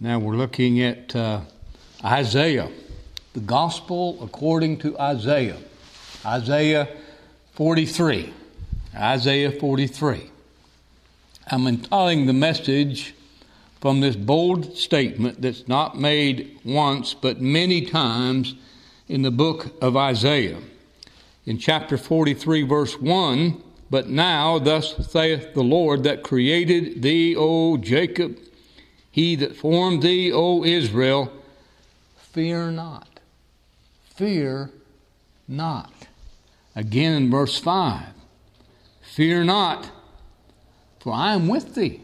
Now we're looking at uh, Isaiah, the gospel according to Isaiah. Isaiah 43. Isaiah 43. I'm entitling the message from this bold statement that's not made once but many times in the book of Isaiah. In chapter 43, verse 1, but now thus saith the Lord that created thee, O Jacob, he that formed thee, O Israel, fear not. Fear not. Again in verse 5 Fear not, for I am with thee.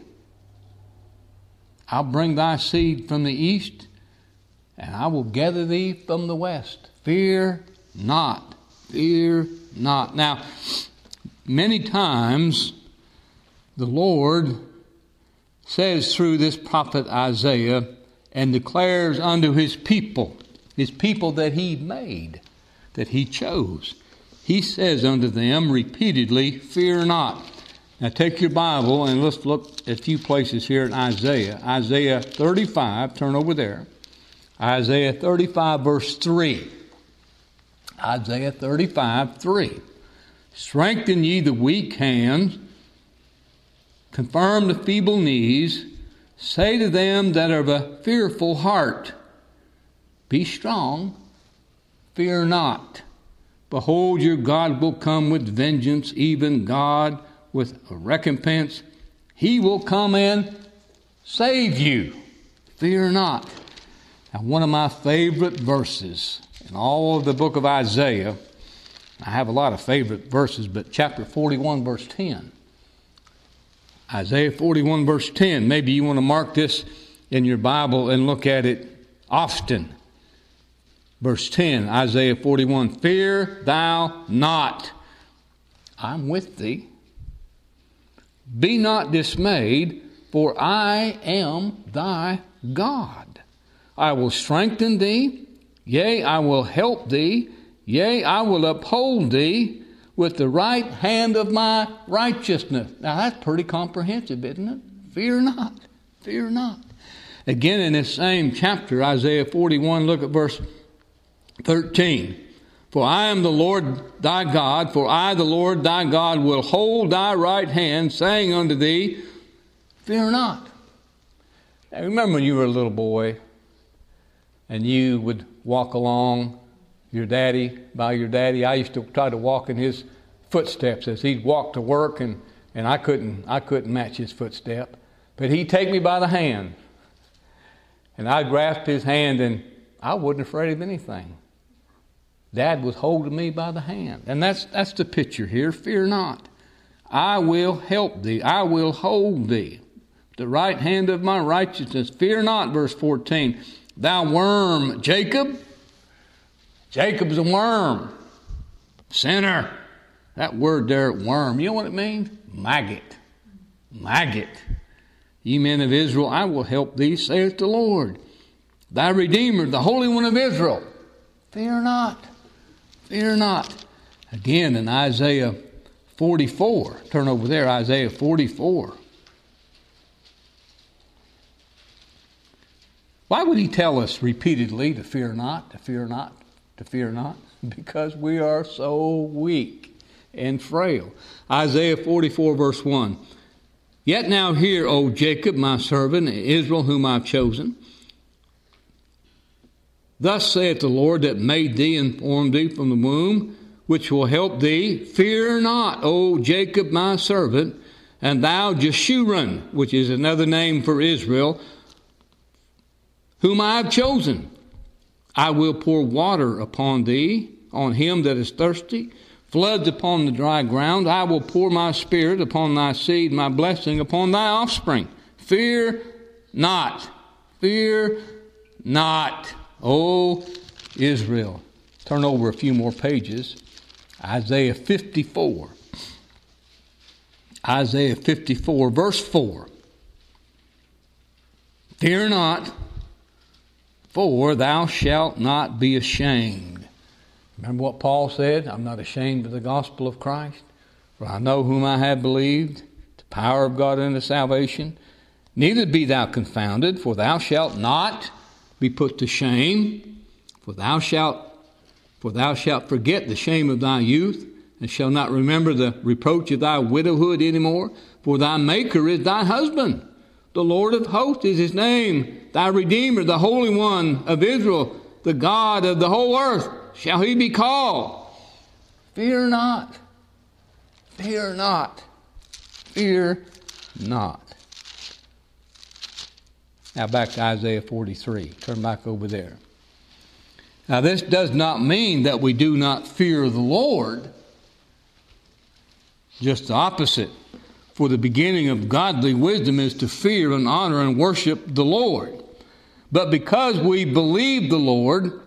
I'll bring thy seed from the east, and I will gather thee from the west. Fear not. Fear not. Now, many times the Lord says through this prophet Isaiah and declares unto his people, his people that he made, that he chose. He says unto them repeatedly, Fear not. Now take your Bible and let's look at a few places here in Isaiah. Isaiah 35, turn over there. Isaiah 35, verse 3. Isaiah 35, 3. Strengthen ye the weak hands confirm the feeble knees, say to them that are of a fearful heart, Be strong, fear not. Behold, your God will come with vengeance, even God with a recompense. He will come and save you. Fear not. Now, one of my favorite verses in all of the book of Isaiah, I have a lot of favorite verses, but chapter 41, verse 10. Isaiah 41, verse 10. Maybe you want to mark this in your Bible and look at it often. Verse 10, Isaiah 41 Fear thou not, I'm with thee. Be not dismayed, for I am thy God. I will strengthen thee, yea, I will help thee, yea, I will uphold thee with the right hand of my righteousness. Now that's pretty comprehensive, isn't it? Fear not. Fear not. Again, in this same chapter, Isaiah 41, look at verse 13. For I am the Lord thy God, for I, the Lord thy God, will hold thy right hand, saying unto thee, Fear not. Now, remember when you were a little boy and you would walk along your daddy, by your daddy. I used to try to walk in his footsteps as he'd walk to work, and, and I couldn't I couldn't match his footstep. But he'd take me by the hand, and I'd grasp his hand, and I wasn't afraid of anything. Dad was holding me by the hand, and that's that's the picture here. Fear not, I will help thee. I will hold thee. The right hand of my righteousness. Fear not, verse 14. Thou worm, Jacob, Jacob's a worm. Sinner. That word there, worm, you know what it means? Maggot. Maggot. Ye men of Israel, I will help thee, saith the Lord. Thy Redeemer, the Holy One of Israel. Fear not. Fear not. Again in Isaiah 44. Turn over there, Isaiah 44. Why would he tell us repeatedly to fear not, to fear not? To fear not, because we are so weak and frail. Isaiah 44, verse 1. Yet now hear, O Jacob, my servant, Israel, whom I've chosen. Thus saith the Lord that made thee and formed thee from the womb, which will help thee. Fear not, O Jacob, my servant, and thou Jeshurun, which is another name for Israel, whom I have chosen. I will pour water upon thee, on him that is thirsty, floods upon the dry ground. I will pour my spirit upon thy seed, my blessing upon thy offspring. Fear not, fear not, O Israel. Turn over a few more pages. Isaiah 54. Isaiah 54, verse 4. Fear not, for thou shalt not be ashamed. Remember what Paul said? I'm not ashamed of the gospel of Christ, for I know whom I have believed, the power of God unto salvation. Neither be thou confounded, for thou shalt not be put to shame, for thou shalt for thou shalt forget the shame of thy youth, and shalt not remember the reproach of thy widowhood any more, for thy maker is thy husband. The Lord of hosts is his name, thy Redeemer, the Holy One of Israel, the God of the whole earth, shall he be called. Fear not, fear not, fear not. Now back to Isaiah 43. Turn back over there. Now, this does not mean that we do not fear the Lord, just the opposite. For the beginning of godly wisdom is to fear and honor and worship the Lord. But because we believe the Lord,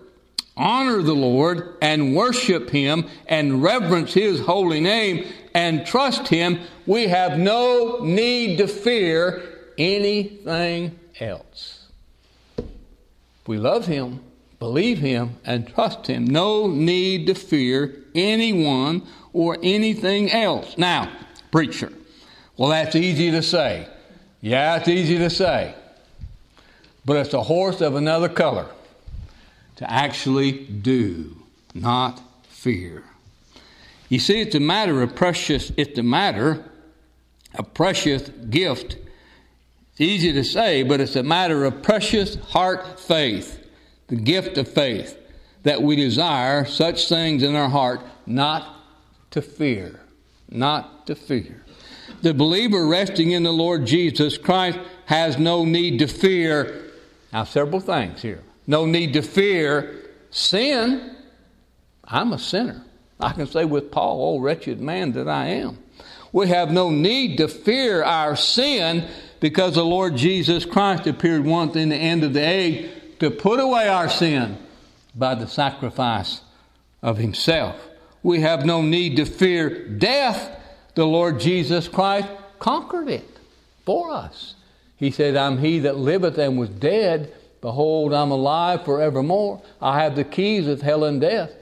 honor the Lord, and worship Him, and reverence His holy name, and trust Him, we have no need to fear anything else. We love Him, believe Him, and trust Him. No need to fear anyone or anything else. Now, preacher, well, that's easy to say. Yeah, it's easy to say. But it's a horse of another color to actually do, not fear. You see, it's a matter of precious, it's a matter of precious gift it's easy to say, but it's a matter of precious heart faith, the gift of faith, that we desire such things in our heart not to fear. Not to fear. The believer resting in the Lord Jesus Christ has no need to fear. Now, several things here. No need to fear sin. I'm a sinner. I can say with Paul, oh, wretched man that I am. We have no need to fear our sin because the Lord Jesus Christ appeared once in the end of the age to put away our sin by the sacrifice of Himself. We have no need to fear death. The Lord Jesus Christ conquered it for us. He said, I'm he that liveth and was dead. Behold, I'm alive forevermore. I have the keys of hell and death.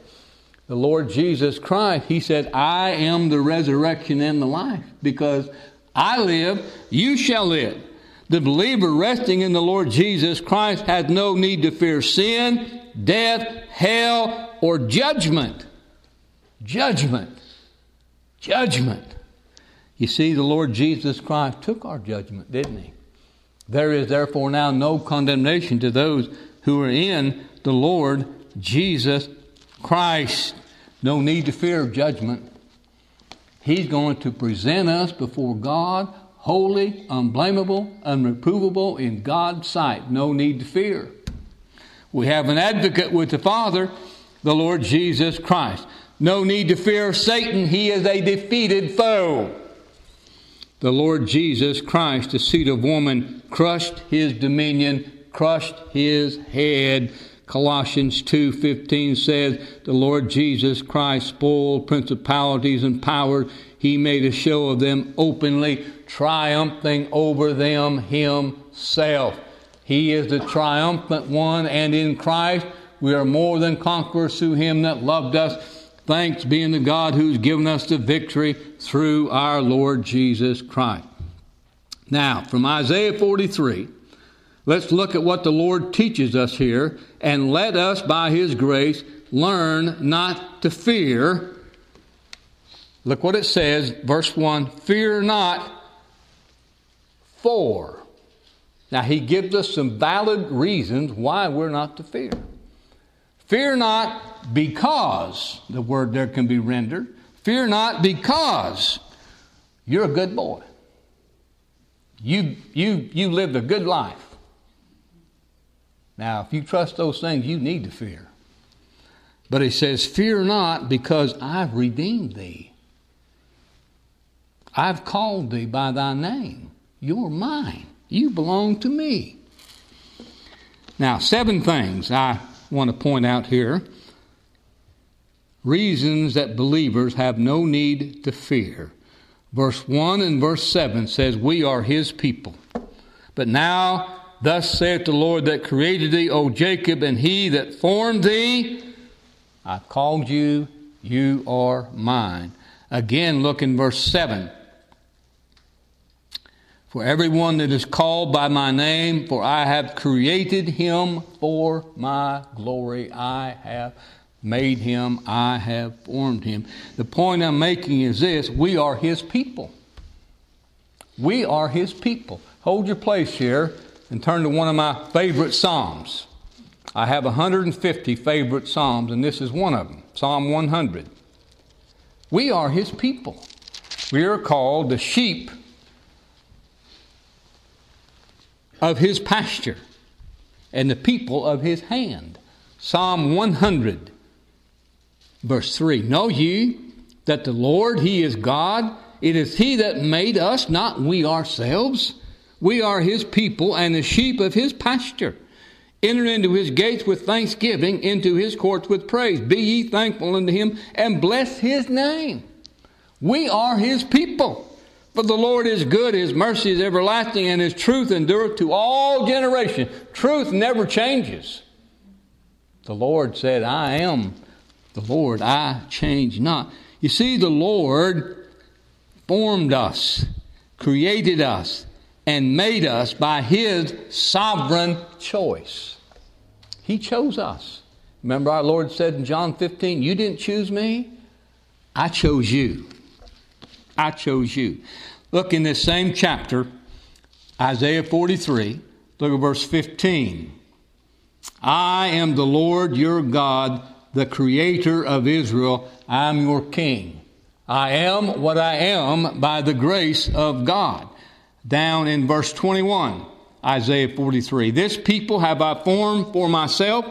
The Lord Jesus Christ, He said, I am the resurrection and the life because I live, you shall live. The believer resting in the Lord Jesus Christ has no need to fear sin, death, hell, or judgment. Judgment. Judgment. You see, the Lord Jesus Christ took our judgment, didn't he? There is therefore now no condemnation to those who are in the Lord Jesus Christ. No need to fear judgment. He's going to present us before God holy, unblameable, unreprovable in God's sight. No need to fear. We have an advocate with the Father, the Lord Jesus Christ. No need to fear Satan. He is a defeated foe. The Lord Jesus Christ, the seed of woman, crushed his dominion, crushed his head Colossians 2:15 says, "The Lord Jesus Christ spoiled principalities and powers; he made a show of them openly, triumphing over them himself." He is the triumphant one, and in Christ we are more than conquerors through him that loved us. Thanks be to God who's given us the victory through our Lord Jesus Christ. Now, from Isaiah 43, Let's look at what the Lord teaches us here, and let us, by His grace, learn not to fear. Look what it says, verse 1 Fear not, for. Now, He gives us some valid reasons why we're not to fear. Fear not because, the word there can be rendered, fear not because you're a good boy. You, you, you lived a good life. Now, if you trust those things, you need to fear. But he says, Fear not, because I've redeemed thee. I've called thee by thy name. You're mine. You belong to me. Now, seven things I want to point out here. Reasons that believers have no need to fear. Verse 1 and verse 7 says, We are his people. But now Thus saith the Lord that created thee, O Jacob, and he that formed thee. I called you, you are mine. Again, look in verse 7. for everyone that is called by my name, for I have created him for my glory. I have made him, I have formed him. The point I'm making is this we are his people. We are his people. Hold your place here and turn to one of my favorite Psalms. I have 150 favorite Psalms, and this is one of them Psalm 100. We are his people. We are called the sheep of his pasture and the people of his hand. Psalm 100, verse 3 Know ye that the Lord, he is God. It is he that made us, not we ourselves. We are his people and the sheep of his pasture. Enter into his gates with thanksgiving, into his courts with praise. Be ye thankful unto him and bless his name. We are his people. For the Lord is good, his mercy is everlasting, and his truth endureth to all generations. Truth never changes. The Lord said, I am the Lord, I change not. You see, the Lord formed us, created us, and made us by his sovereign choice. He chose us. Remember, our Lord said in John 15, You didn't choose me, I chose you. I chose you. Look in this same chapter, Isaiah 43, look at verse 15. I am the Lord your God, the creator of Israel. I'm your king. I am what I am by the grace of God. Down in verse 21, Isaiah 43. This people have I formed for myself.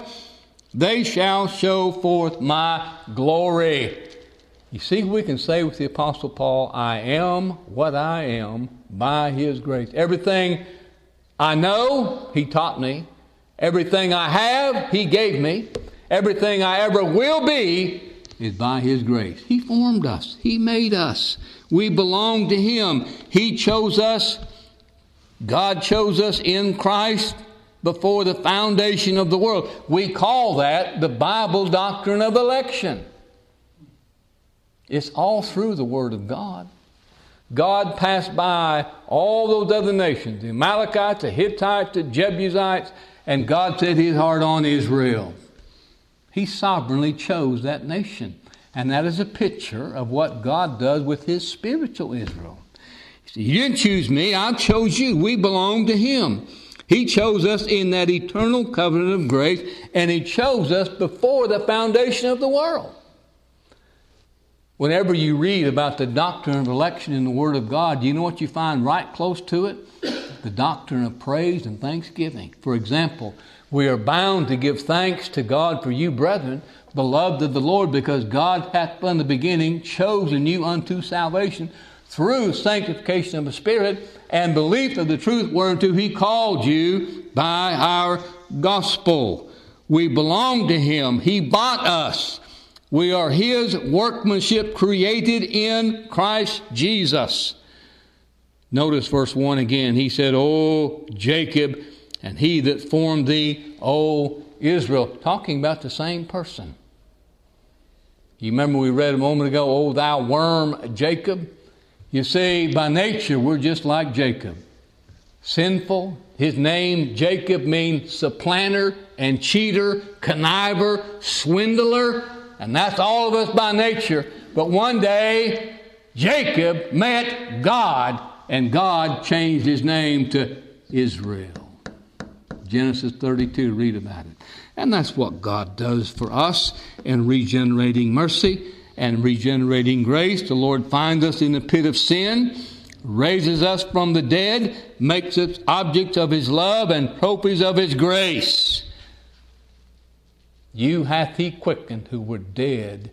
They shall show forth my glory. You see, we can say with the Apostle Paul, I am what I am by His grace. Everything I know, He taught me. Everything I have, He gave me. Everything I ever will be is by His grace. He formed us, He made us. We belong to Him. He chose us. God chose us in Christ before the foundation of the world. We call that the Bible doctrine of election. It's all through the Word of God. God passed by all those other nations, the Amalekites, the Hittites, the Jebusites, and God set his heart on Israel. He sovereignly chose that nation. And that is a picture of what God does with his spiritual Israel. He didn't choose me, I chose you. We belong to him. He chose us in that eternal covenant of grace, and he chose us before the foundation of the world. Whenever you read about the doctrine of election in the Word of God, you know what you find right close to it? The doctrine of praise and thanksgiving. For example, we are bound to give thanks to God for you, brethren, beloved of the Lord, because God hath from the beginning chosen you unto salvation through sanctification of the Spirit and belief of the truth whereunto He called you by our gospel. We belong to Him. He bought us. We are His workmanship created in Christ Jesus. Notice verse 1 again. He said, O Jacob, and he that formed thee, O Israel. Talking about the same person. You remember we read a moment ago, O thou worm Jacob? You see, by nature, we're just like Jacob. Sinful. His name, Jacob, means supplanter and cheater, conniver, swindler. And that's all of us by nature. But one day, Jacob met God, and God changed his name to Israel. Genesis 32, read about it. And that's what God does for us in regenerating mercy and regenerating grace. The Lord finds us in the pit of sin, raises us from the dead, makes us objects of His love and trophies of His grace. You hath he quickened who were dead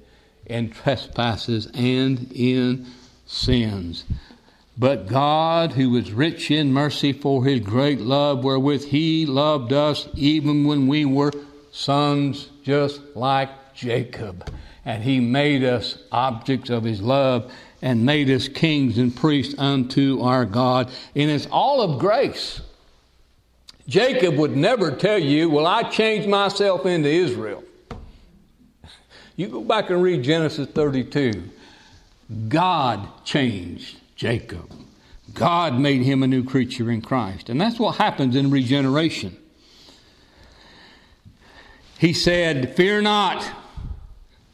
in trespasses and in sins. But God, who is rich in mercy for his great love wherewith he loved us, even when we were sons just like Jacob, and he made us objects of his love and made us kings and priests unto our God. And it's all of grace. Jacob would never tell you, Well, I changed myself into Israel. You go back and read Genesis 32. God changed Jacob. God made him a new creature in Christ. And that's what happens in regeneration. He said, Fear not.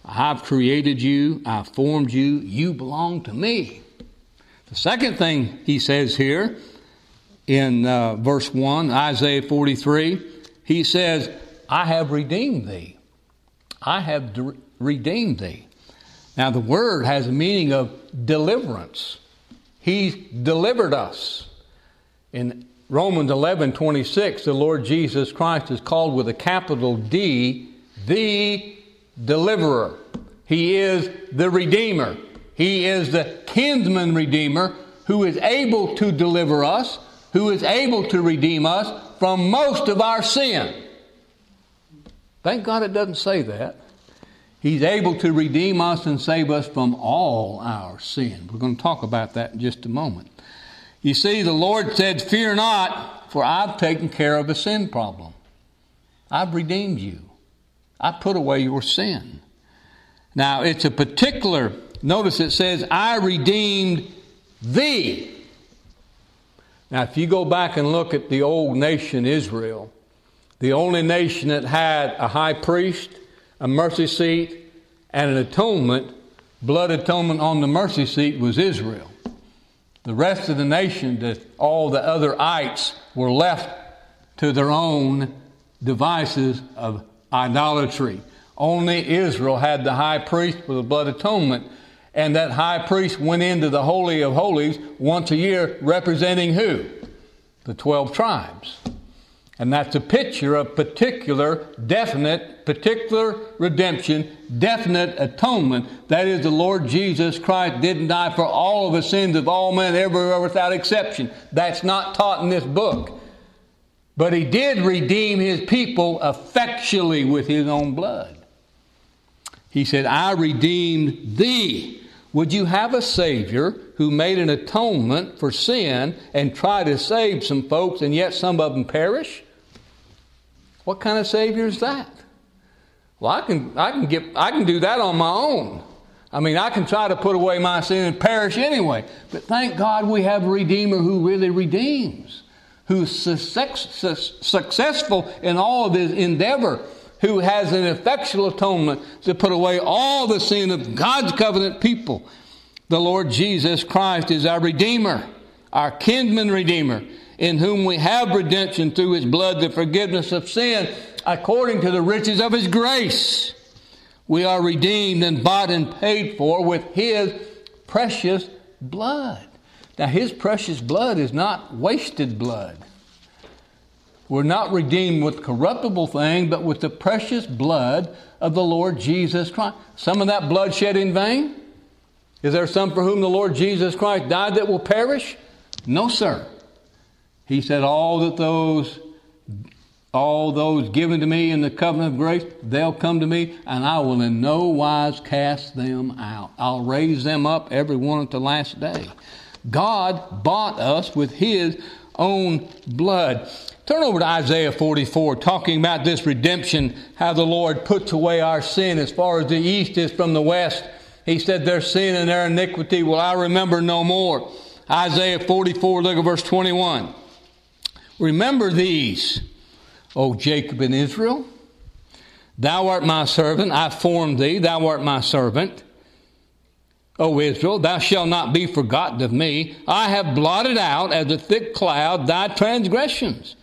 I've created you, I've formed you, you belong to me. The second thing he says here in uh, verse 1, Isaiah 43, he says, I have redeemed thee. I have de- redeemed thee. Now, the word has a meaning of deliverance. He's delivered us. In Romans 11 26, the Lord Jesus Christ is called with a capital D, the deliverer. He is the Redeemer. He is the kinsman Redeemer who is able to deliver us, who is able to redeem us from most of our sin. Thank God it doesn't say that. He's able to redeem us and save us from all our sin. We're going to talk about that in just a moment. You see, the Lord said, Fear not, for I've taken care of the sin problem. I've redeemed you. I put away your sin. Now, it's a particular, notice it says, I redeemed thee. Now, if you go back and look at the old nation Israel, the only nation that had a high priest, a mercy seat, and an atonement, blood atonement on the mercy seat was Israel. The rest of the nation, the, all the other ites, were left to their own devices of idolatry. Only Israel had the high priest for the blood atonement. And that high priest went into the Holy of Holies once a year, representing who? The 12 tribes. And that's a picture of particular, definite, particular redemption, definite atonement. That is, the Lord Jesus Christ didn't die for all of the sins of all men everywhere without exception. That's not taught in this book. But he did redeem his people effectually with his own blood. He said, I redeemed thee. Would you have a Savior who made an atonement for sin and try to save some folks and yet some of them perish? What kind of Savior is that? Well, I can, I can, get, I can do that on my own. I mean, I can try to put away my sin and perish anyway. But thank God we have a Redeemer who really redeems, who's successful in all of his endeavor, who has an effectual atonement to put away all the sin of God's covenant people. The Lord Jesus Christ is our Redeemer, our kinsman Redeemer in whom we have redemption through his blood, the forgiveness of sin, according to the riches of his grace. We are redeemed and bought and paid for with his precious blood. Now, his precious blood is not wasted blood. We're not redeemed with corruptible thing, but with the precious blood of the Lord Jesus Christ. Some of that blood shed in vain? Is there some for whom the Lord Jesus Christ died that will perish? No, sir. He said, All that those all those given to me in the covenant of grace, they'll come to me, and I will in no wise cast them out. I'll raise them up, every one at the last day. God bought us with His own blood. Turn over to Isaiah 44, talking about this redemption, how the Lord puts away our sin as far as the east is from the west. He said, Their sin and their iniquity will I remember no more. Isaiah 44, look at verse 21. Remember these, O Jacob and Israel. Thou art my servant, I formed thee, thou art my servant. O Israel, thou shalt not be forgotten of me. I have blotted out as a thick cloud thy transgressions,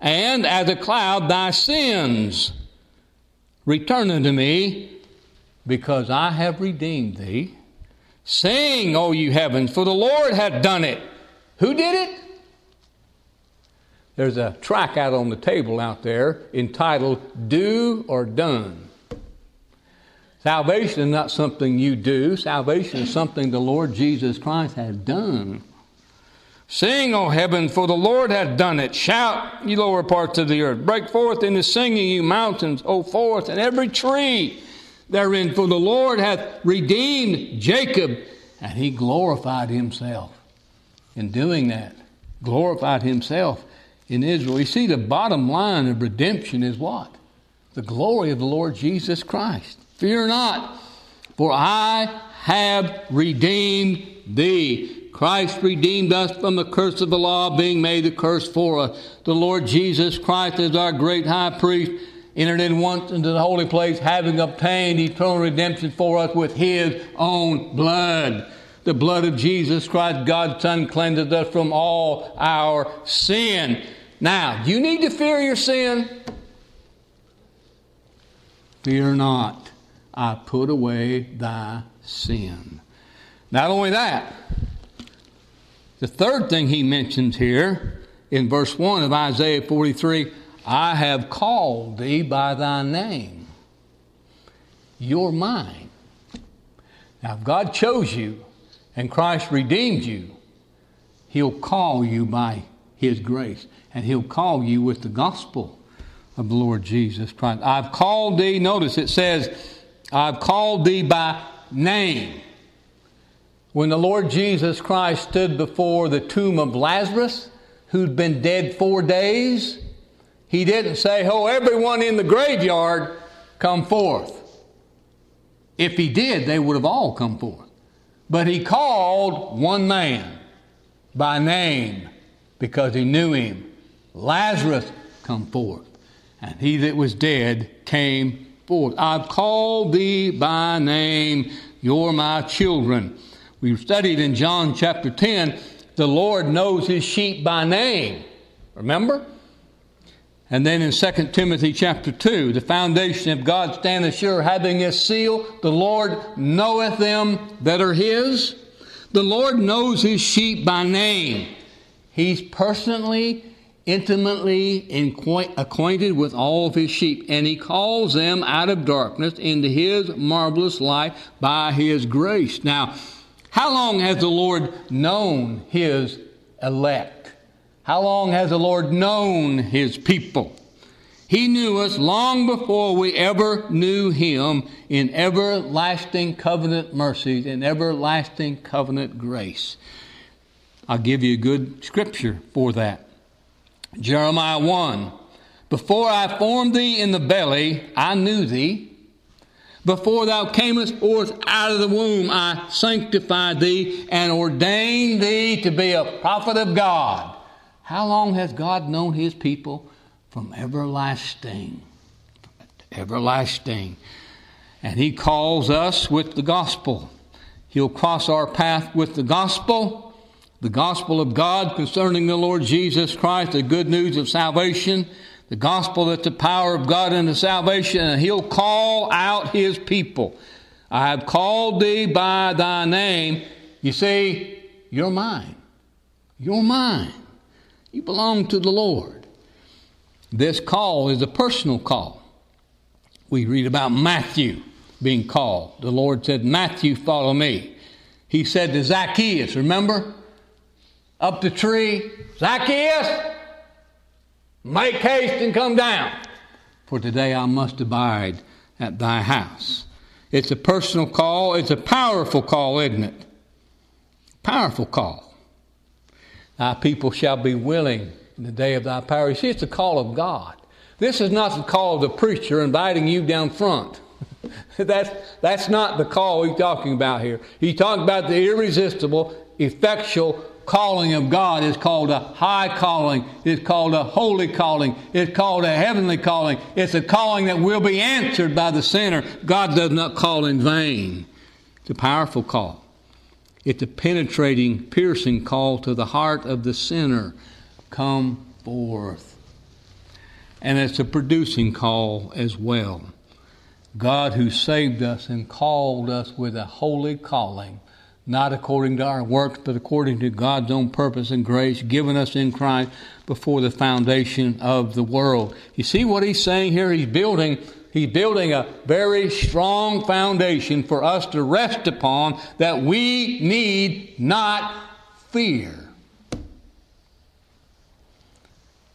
and as a cloud thy sins. Return unto me, because I have redeemed thee. Sing, O you heavens, for the Lord hath done it. Who did it? There's a track out on the table out there entitled Do or Done. Salvation is not something you do, salvation is something the Lord Jesus Christ has done. Sing, O heaven, for the Lord hath done it. Shout, ye lower parts of the earth. Break forth into singing, you mountains, O forth, and every tree therein. For the Lord hath redeemed Jacob, and he glorified himself. In doing that, glorified himself in Israel. You see, the bottom line of redemption is what? The glory of the Lord Jesus Christ. Fear not, for I have redeemed thee. Christ redeemed us from the curse of the law, being made the curse for us. The Lord Jesus Christ is our great high priest, entered in once into the holy place, having obtained eternal redemption for us with his own blood. The blood of Jesus Christ, God's Son, cleanses us from all our sin. Now, you need to fear your sin. Fear not, I put away thy sin. Not only that, the third thing he mentions here in verse 1 of Isaiah 43 I have called thee by thy name. You're mine. Now, if God chose you and Christ redeemed you, he'll call you by his grace, and he'll call you with the gospel of the Lord Jesus Christ. I've called thee, notice it says, I've called thee by name. When the Lord Jesus Christ stood before the tomb of Lazarus, who'd been dead four days, he didn't say, Oh, everyone in the graveyard, come forth. If he did, they would have all come forth. But he called one man by name because he knew him. Lazarus, come forth. And he that was dead came forth. I've called thee by name. You're my children. We studied in John chapter 10, the Lord knows his sheep by name. Remember? And then in 2 Timothy chapter 2, the foundation of God standeth sure, having his seal, the Lord knoweth them that are his. The Lord knows his sheep by name. He's personally, intimately acquainted with all of his sheep, and he calls them out of darkness into his marvelous light by his grace. Now, how long has the Lord known His elect? How long has the Lord known His people? He knew us long before we ever knew Him in everlasting covenant mercies and everlasting covenant grace. I'll give you a good scripture for that. Jeremiah 1 Before I formed thee in the belly, I knew thee. Before thou camest forth out of the womb, I sanctified thee and ordained thee to be a prophet of God. How long has God known his people? From everlasting. Everlasting. And he calls us with the gospel. He'll cross our path with the gospel, the gospel of God concerning the Lord Jesus Christ, the good news of salvation the gospel that the power of God unto salvation, and he'll call out his people. I have called thee by thy name. You see, you're mine. You're mine. You belong to the Lord. This call is a personal call. We read about Matthew being called. The Lord said, Matthew, follow me. He said to Zacchaeus, remember? Up the tree, Zacchaeus, Make haste and come down, for today I must abide at thy house. It's a personal call. It's a powerful call, isn't it? Powerful call. Thy people shall be willing in the day of thy power. You see, it's the call of God. This is not the call of the preacher inviting you down front. that's, that's not the call he's talking about here. He's talking about the irresistible, effectual calling of God is called a high calling. It's called a holy calling. It's called a heavenly calling. It's a calling that will be answered by the sinner. God does not call in vain. It's a powerful call. It's a penetrating, piercing call to the heart of the sinner. Come forth. And it's a producing call as well. God who saved us and called us with a holy calling not according to our works, but according to God's own purpose and grace given us in Christ before the foundation of the world. You see what he's saying here? He's building He's building a very strong foundation for us to rest upon that we need not fear.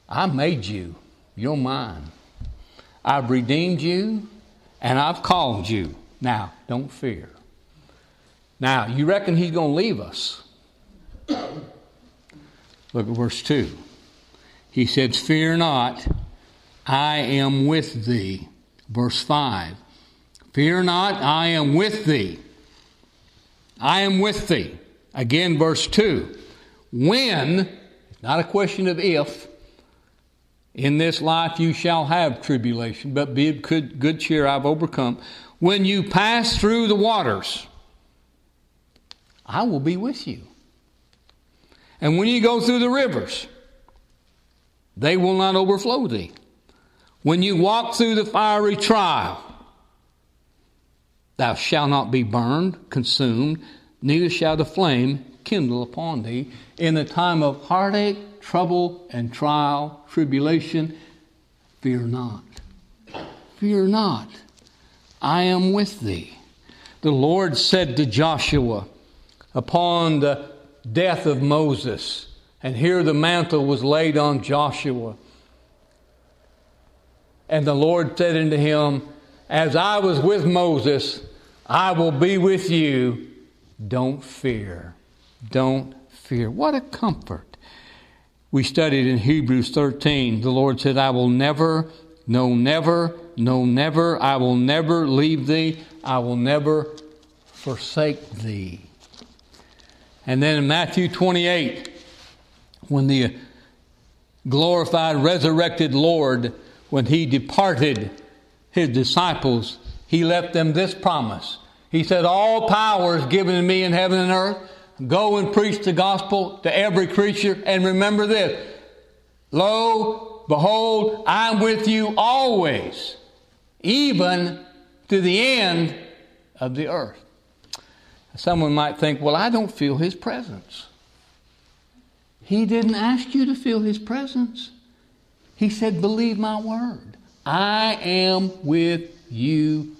I made you. You're mine. I've redeemed you and I've called you. Now, don't fear. Now, you reckon he's going to leave us? Look at verse 2. He said, Fear not, I am with thee. Verse 5. Fear not, I am with thee. I am with thee. Again, verse 2. When, not a question of if, in this life you shall have tribulation, but be of good cheer, I've overcome. When you pass through the waters, I will be with you. And when you go through the rivers, they will not overflow thee. When you walk through the fiery trial, thou shalt not be burned, consumed, neither shall the flame kindle upon thee. In the time of heartache, trouble, and trial, tribulation, fear not. Fear not. I am with thee. The Lord said to Joshua upon the death of Moses, and here the mantle was laid on Joshua. And the Lord said unto him, As I was with Moses, I will be with you. Don't fear. Don't fear. What a comfort. We studied in Hebrews 13. The Lord said, I will never, no, never, no, never, I will never leave thee. I will never forsake thee. And then in Matthew 28, when the glorified, resurrected Lord, when he departed his disciples, he left them this promise. He said, All power is given to me in heaven and earth. Go and preach the gospel to every creature. And remember this Lo, behold, I'm with you always, even to the end of the earth. Someone might think, Well, I don't feel his presence. He didn't ask you to feel His presence. He said, Believe my word. I am with you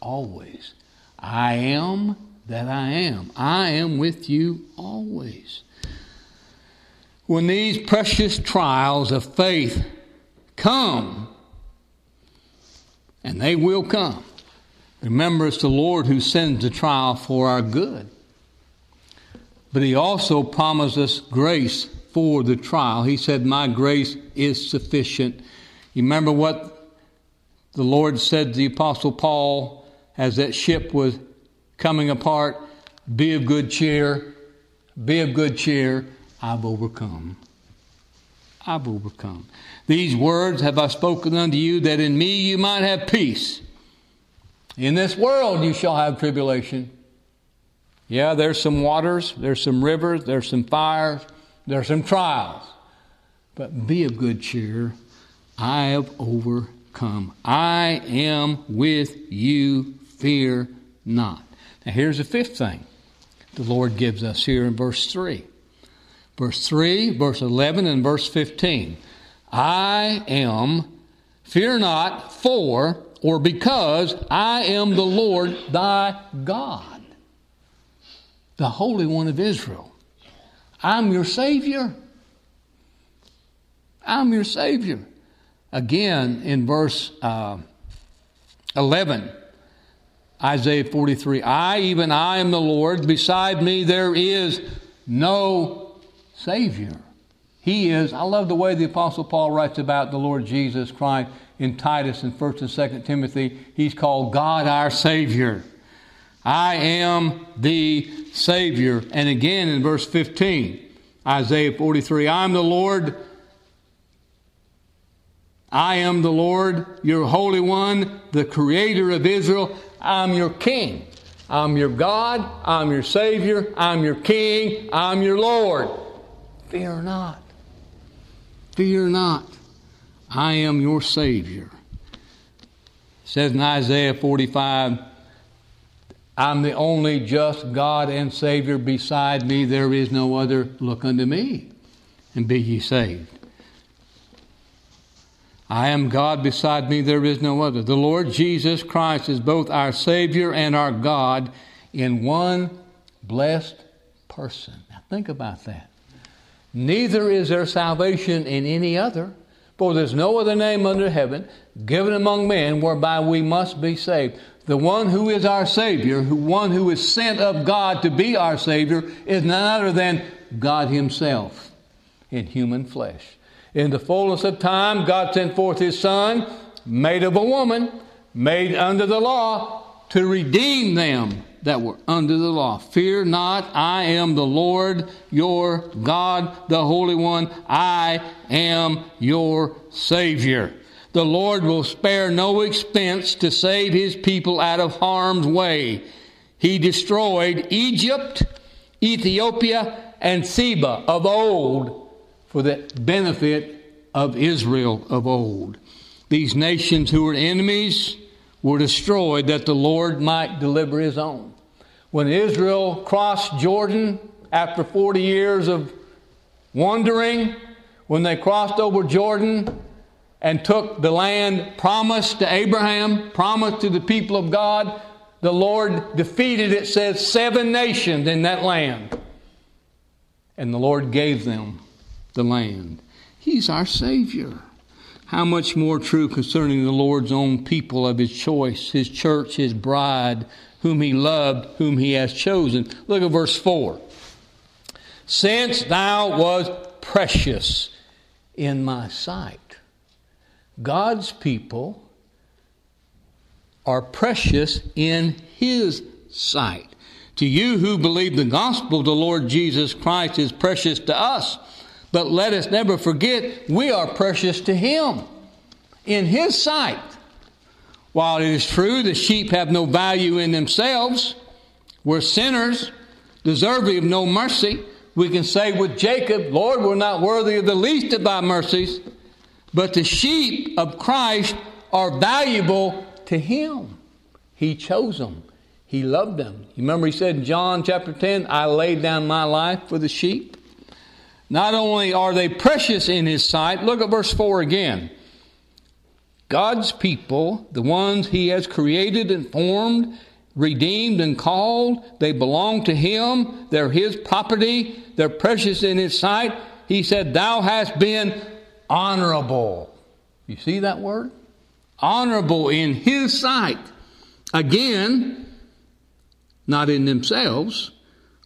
always. I am that I am. I am with you always. When these precious trials of faith come, and they will come, remember it's the Lord who sends the trial for our good. But he also promised us grace for the trial. He said, My grace is sufficient. You remember what the Lord said to the Apostle Paul as that ship was coming apart? Be of good cheer. Be of good cheer. I've overcome. I've overcome. These words have I spoken unto you that in me you might have peace. In this world you shall have tribulation. Yeah, there's some waters, there's some rivers, there's some fires, there's some trials. But be of good cheer. I have overcome. I am with you. Fear not. Now, here's the fifth thing the Lord gives us here in verse 3. Verse 3, verse 11, and verse 15. I am, fear not, for or because I am the Lord thy God the Holy One of Israel. I'm your Savior. I'm your Savior. Again, in verse uh, 11, Isaiah 43 I, even I, am the Lord. Beside me, there is no Savior. He is, I love the way the Apostle Paul writes about the Lord Jesus Christ in Titus and 1st and 2nd Timothy. He's called God our Savior. I am the Savior. And again in verse 15, Isaiah 43, I am the Lord. I am the Lord, your Holy One, the Creator of Israel. I'm your King. I'm your God. I'm your Savior. I'm your King. I'm your Lord. Fear not. Fear not. I am your Savior. It says in Isaiah 45, I'm the only just God and Savior. Beside me, there is no other. Look unto me and be ye saved. I am God, beside me there is no other. The Lord Jesus Christ is both our Savior and our God in one blessed person. Now think about that. Neither is there salvation in any other, for there's no other name under heaven given among men whereby we must be saved. The one who is our Savior, who one who is sent of God to be our Savior, is none other than God Himself in human flesh. In the fullness of time, God sent forth His Son, made of a woman, made under the law, to redeem them that were under the law. Fear not, I am the Lord your God, the Holy One. I am your Savior. The Lord will spare no expense to save his people out of harm's way. He destroyed Egypt, Ethiopia, and Seba of old for the benefit of Israel of old. These nations who were enemies were destroyed that the Lord might deliver his own. When Israel crossed Jordan after 40 years of wandering, when they crossed over Jordan and took the land promised to Abraham, promised to the people of God, the Lord defeated, it says, seven nations in that land. And the Lord gave them the land. He's our Savior. How much more true concerning the Lord's own people of His choice, His church, His bride, whom He loved, whom He has chosen. Look at verse 4. Since thou was precious in my sight. God's people are precious in His sight. To you who believe the gospel, the Lord Jesus Christ is precious to us. But let us never forget, we are precious to Him in His sight. While it is true the sheep have no value in themselves, we're sinners, deserving of no mercy. We can say with Jacob, Lord, we're not worthy of the least of thy mercies. But the sheep of Christ are valuable to Him. He chose them. He loved them. You remember he said in John chapter 10, I laid down my life for the sheep. Not only are they precious in His sight, look at verse 4 again. God's people, the ones He has created and formed, redeemed and called, they belong to Him. They're His property. They're precious in His sight. He said, Thou hast been honorable. You see that word? Honorable in His sight. Again, not in themselves,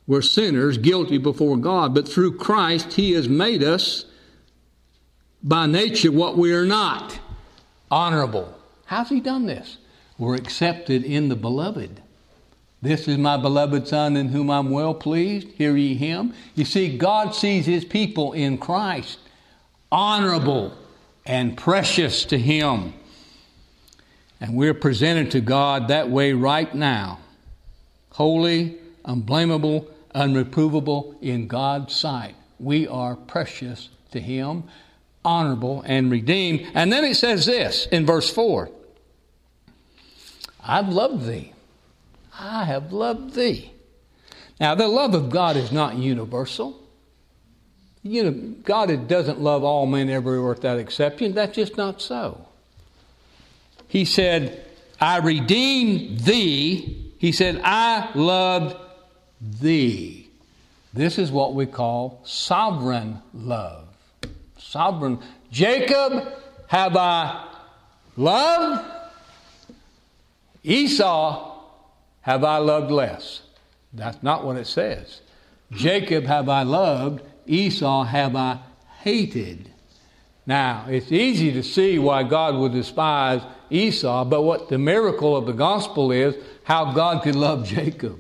we're sinners, guilty before God, but through Christ, He has made us by nature what we are not honorable. How's He done this? We're accepted in the beloved. This is my beloved Son in whom I'm well pleased. Hear ye him. You see, God sees His people in Christ honorable and precious to Him. And we're presented to God that way right now holy, unblameable, unreprovable in God's sight. We are precious to Him, honorable and redeemed. And then it says this in verse 4 I've loved thee. I have loved thee. Now, the love of God is not universal. You know, God doesn't love all men everywhere without exception. That's just not so. He said, I redeemed thee. He said, I loved thee. This is what we call sovereign love. Sovereign. Jacob have I loved, Esau have I loved less. That's not what it says. Jacob have I loved, Esau have I hated. Now, it's easy to see why God would despise Esau, but what the miracle of the gospel is how God could love Jacob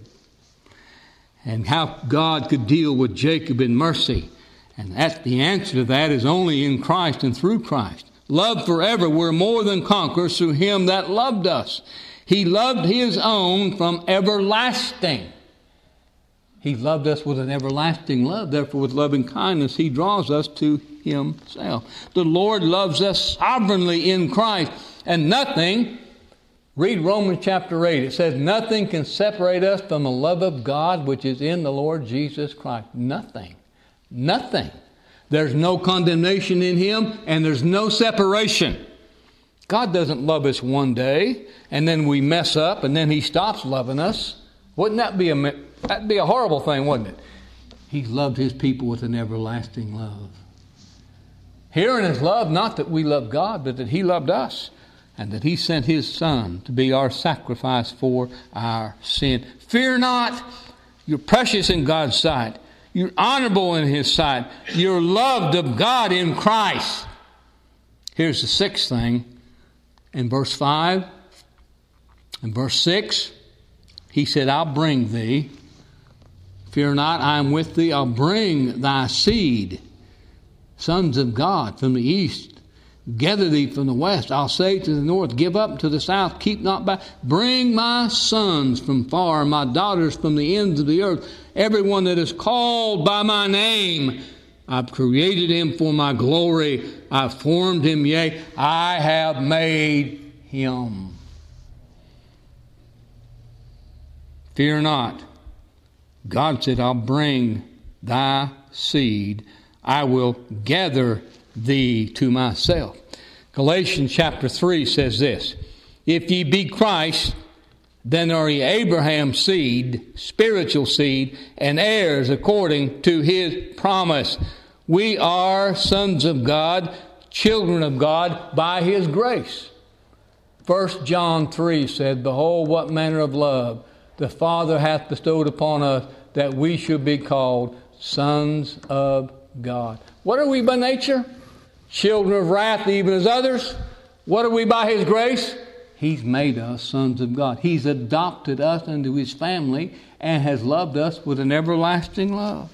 and how God could deal with Jacob in mercy. And that's the answer to that is only in Christ and through Christ. Love forever. We're more than conquerors through him that loved us. He loved his own from everlasting. He loved us with an everlasting love. Therefore, with loving kindness, he draws us to himself. The Lord loves us sovereignly in Christ, and nothing Read Romans chapter 8. It says, Nothing can separate us from the love of God which is in the Lord Jesus Christ. Nothing. Nothing. There's no condemnation in Him, and there's no separation. God doesn't love us one day, and then we mess up, and then He stops loving us. Wouldn't that be a, that'd be a horrible thing, wouldn't it? He loved His people with an everlasting love. Here is love, not that we love God, but that He loved us and that he sent his son to be our sacrifice for our sin. Fear not, you're precious in God's sight. You're honorable in his sight. You're loved of God in Christ. Here's the sixth thing in verse 5 and verse 6 He said, I'll bring thee. Fear not, I am with thee. I'll bring thy seed, sons of God, from the east. Gather thee from the west. I'll say to the north, Give up to the south, keep not back. Bring my sons from far, my daughters from the ends of the earth. Everyone that is called by my name, I've created him for my glory. I've formed him, yea, I have made him. Fear not. God said, I'll bring thy seed. I will gather thee to myself. Galatians chapter 3 says this If ye be Christ, then are ye Abraham's seed, spiritual seed, and heirs according to his promise. We are sons of God, children of God by his grace. 1 John 3 said, Behold, what manner of love the Father hath bestowed upon us that we should be called sons of God. What are we by nature? Children of wrath, even as others. What are we by His grace? He's made us sons of God. He's adopted us into His family and has loved us with an everlasting love.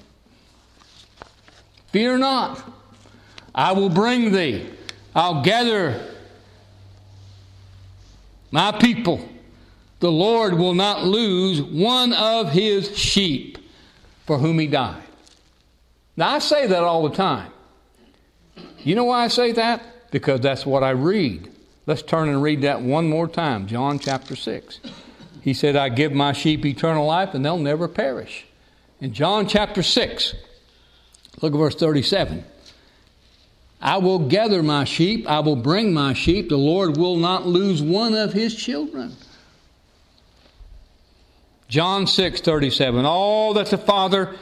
Fear not. I will bring thee. I'll gather my people. The Lord will not lose one of his sheep for whom he died. Now, I say that all the time. You know why I say that? Because that's what I read. Let's turn and read that one more time. John chapter 6. He said, I give my sheep eternal life and they'll never perish. In John chapter 6, Look at verse 37. I will gather my sheep, I will bring my sheep. The Lord will not lose one of his children. John 6 37. All that the Father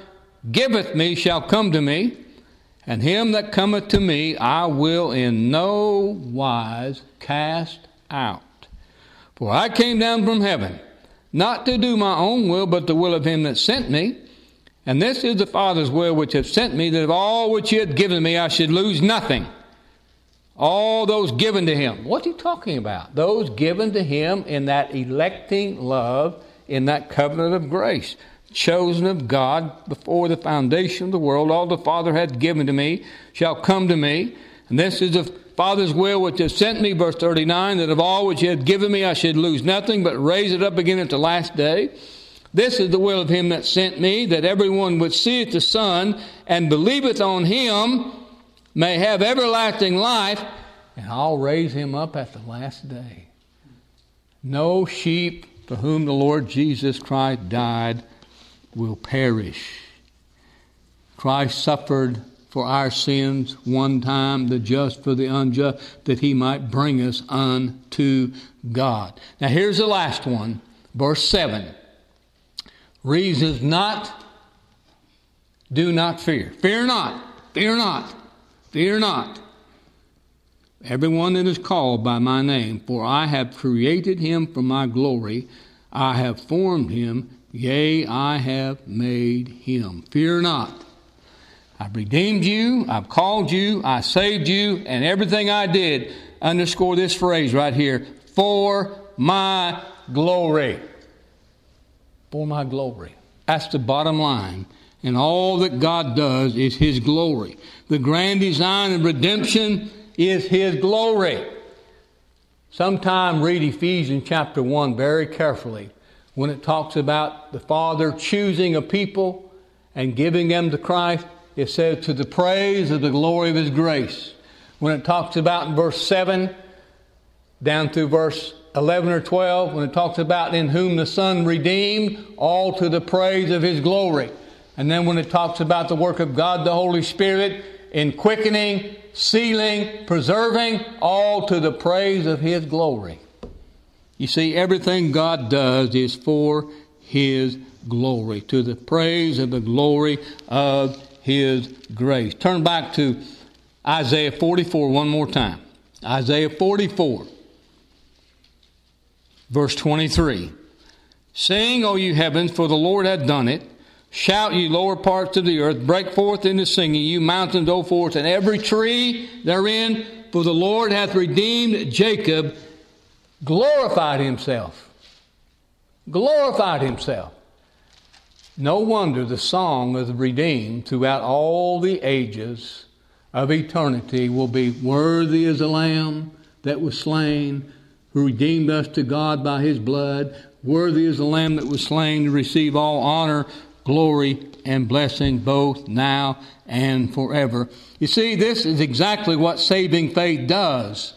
giveth me shall come to me, and him that cometh to me I will in no wise cast out. For I came down from heaven, not to do my own will, but the will of him that sent me. And this is the Father's will which hath sent me, that of all which he hath given me I should lose nothing. All those given to him. What's he talking about? Those given to him in that electing love, in that covenant of grace. Chosen of God before the foundation of the world, all the Father hath given to me shall come to me. And this is the Father's will which hath sent me, verse 39, that of all which he hath given me I should lose nothing, but raise it up again at the last day. This is the will of him that sent me, that everyone which seeth the Son and believeth on him may have everlasting life, and I'll raise him up at the last day. No sheep for whom the Lord Jesus Christ died will perish. Christ suffered for our sins one time, the just for the unjust, that he might bring us unto God. Now here's the last one, verse 7 reasons not, do not fear. Fear not, fear not, fear not. Everyone that is called by my name, for I have created him for my glory. I have formed him, yea, I have made him. Fear not. I've redeemed you, I've called you, I saved you, and everything I did, underscore this phrase right here, for my glory for my glory. That's the bottom line. And all that God does is His glory. The grand design of redemption is His glory. Sometime read Ephesians chapter 1 very carefully when it talks about the Father choosing a people and giving them to Christ. It says, to the praise of the glory of His grace. When it talks about in verse 7 down through verse 11 or 12 when it talks about in whom the Son redeemed, all to the praise of His glory. And then when it talks about the work of God the Holy Spirit in quickening, sealing, preserving, all to the praise of His glory. You see, everything God does is for His glory, to the praise of the glory of His grace. Turn back to Isaiah 44 one more time. Isaiah 44. Verse 23 Sing, O you heavens, for the Lord hath done it. Shout, ye lower parts of the earth. Break forth into singing, you mountains, O forth, and every tree therein, for the Lord hath redeemed Jacob, glorified himself. glorified himself. No wonder the song of the redeemed throughout all the ages of eternity will be Worthy is the Lamb that was slain, who redeemed us to God by his blood. Worthy is the Lamb that was slain to receive all honor, glory, and blessing both now and forever. You see, this is exactly what saving faith does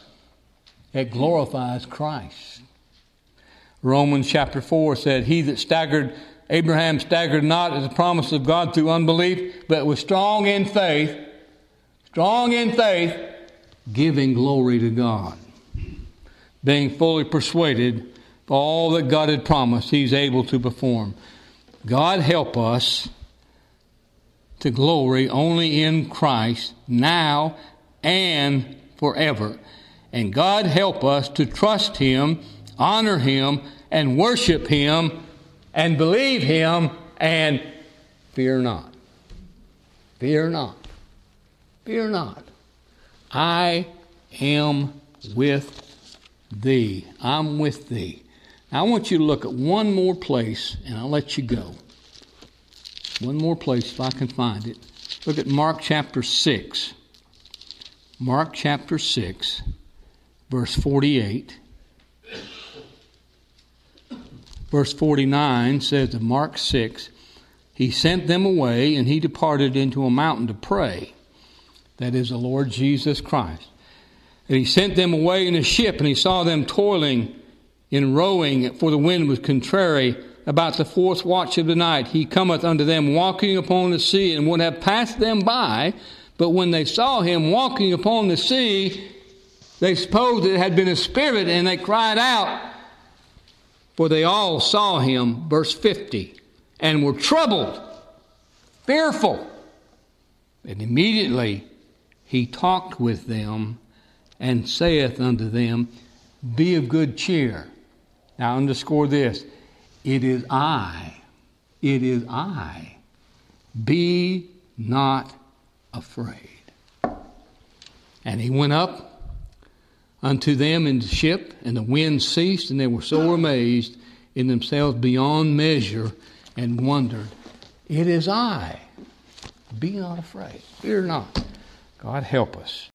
it glorifies Christ. Romans chapter 4 said, He that staggered, Abraham staggered not at the promise of God through unbelief, but was strong in faith, strong in faith, giving glory to God. Being fully persuaded of all that God had promised, He's able to perform. God help us to glory only in Christ now and forever. And God help us to trust Him, honor Him, and worship Him, and believe Him, and fear not. Fear not. Fear not. I am with thee. I'm with thee. Now, I want you to look at one more place, and I'll let you go. One more place if I can find it. Look at Mark chapter 6. Mark chapter 6, verse 48. Verse 49 says of Mark 6, He sent them away, and he departed into a mountain to pray. That is the Lord Jesus Christ. And he sent them away in a ship, and he saw them toiling in rowing, for the wind was contrary. About the fourth watch of the night, he cometh unto them walking upon the sea, and would have passed them by. But when they saw him walking upon the sea, they supposed it had been a spirit, and they cried out, for they all saw him, verse 50, and were troubled, fearful. And immediately he talked with them and saith unto them, Be of good cheer. Now underscore this it is I. It is I. Be not afraid. And he went up unto them in the ship, and the wind ceased, and they were so amazed in themselves beyond measure and wondered, It is I. Be not afraid. Fear not. God help us.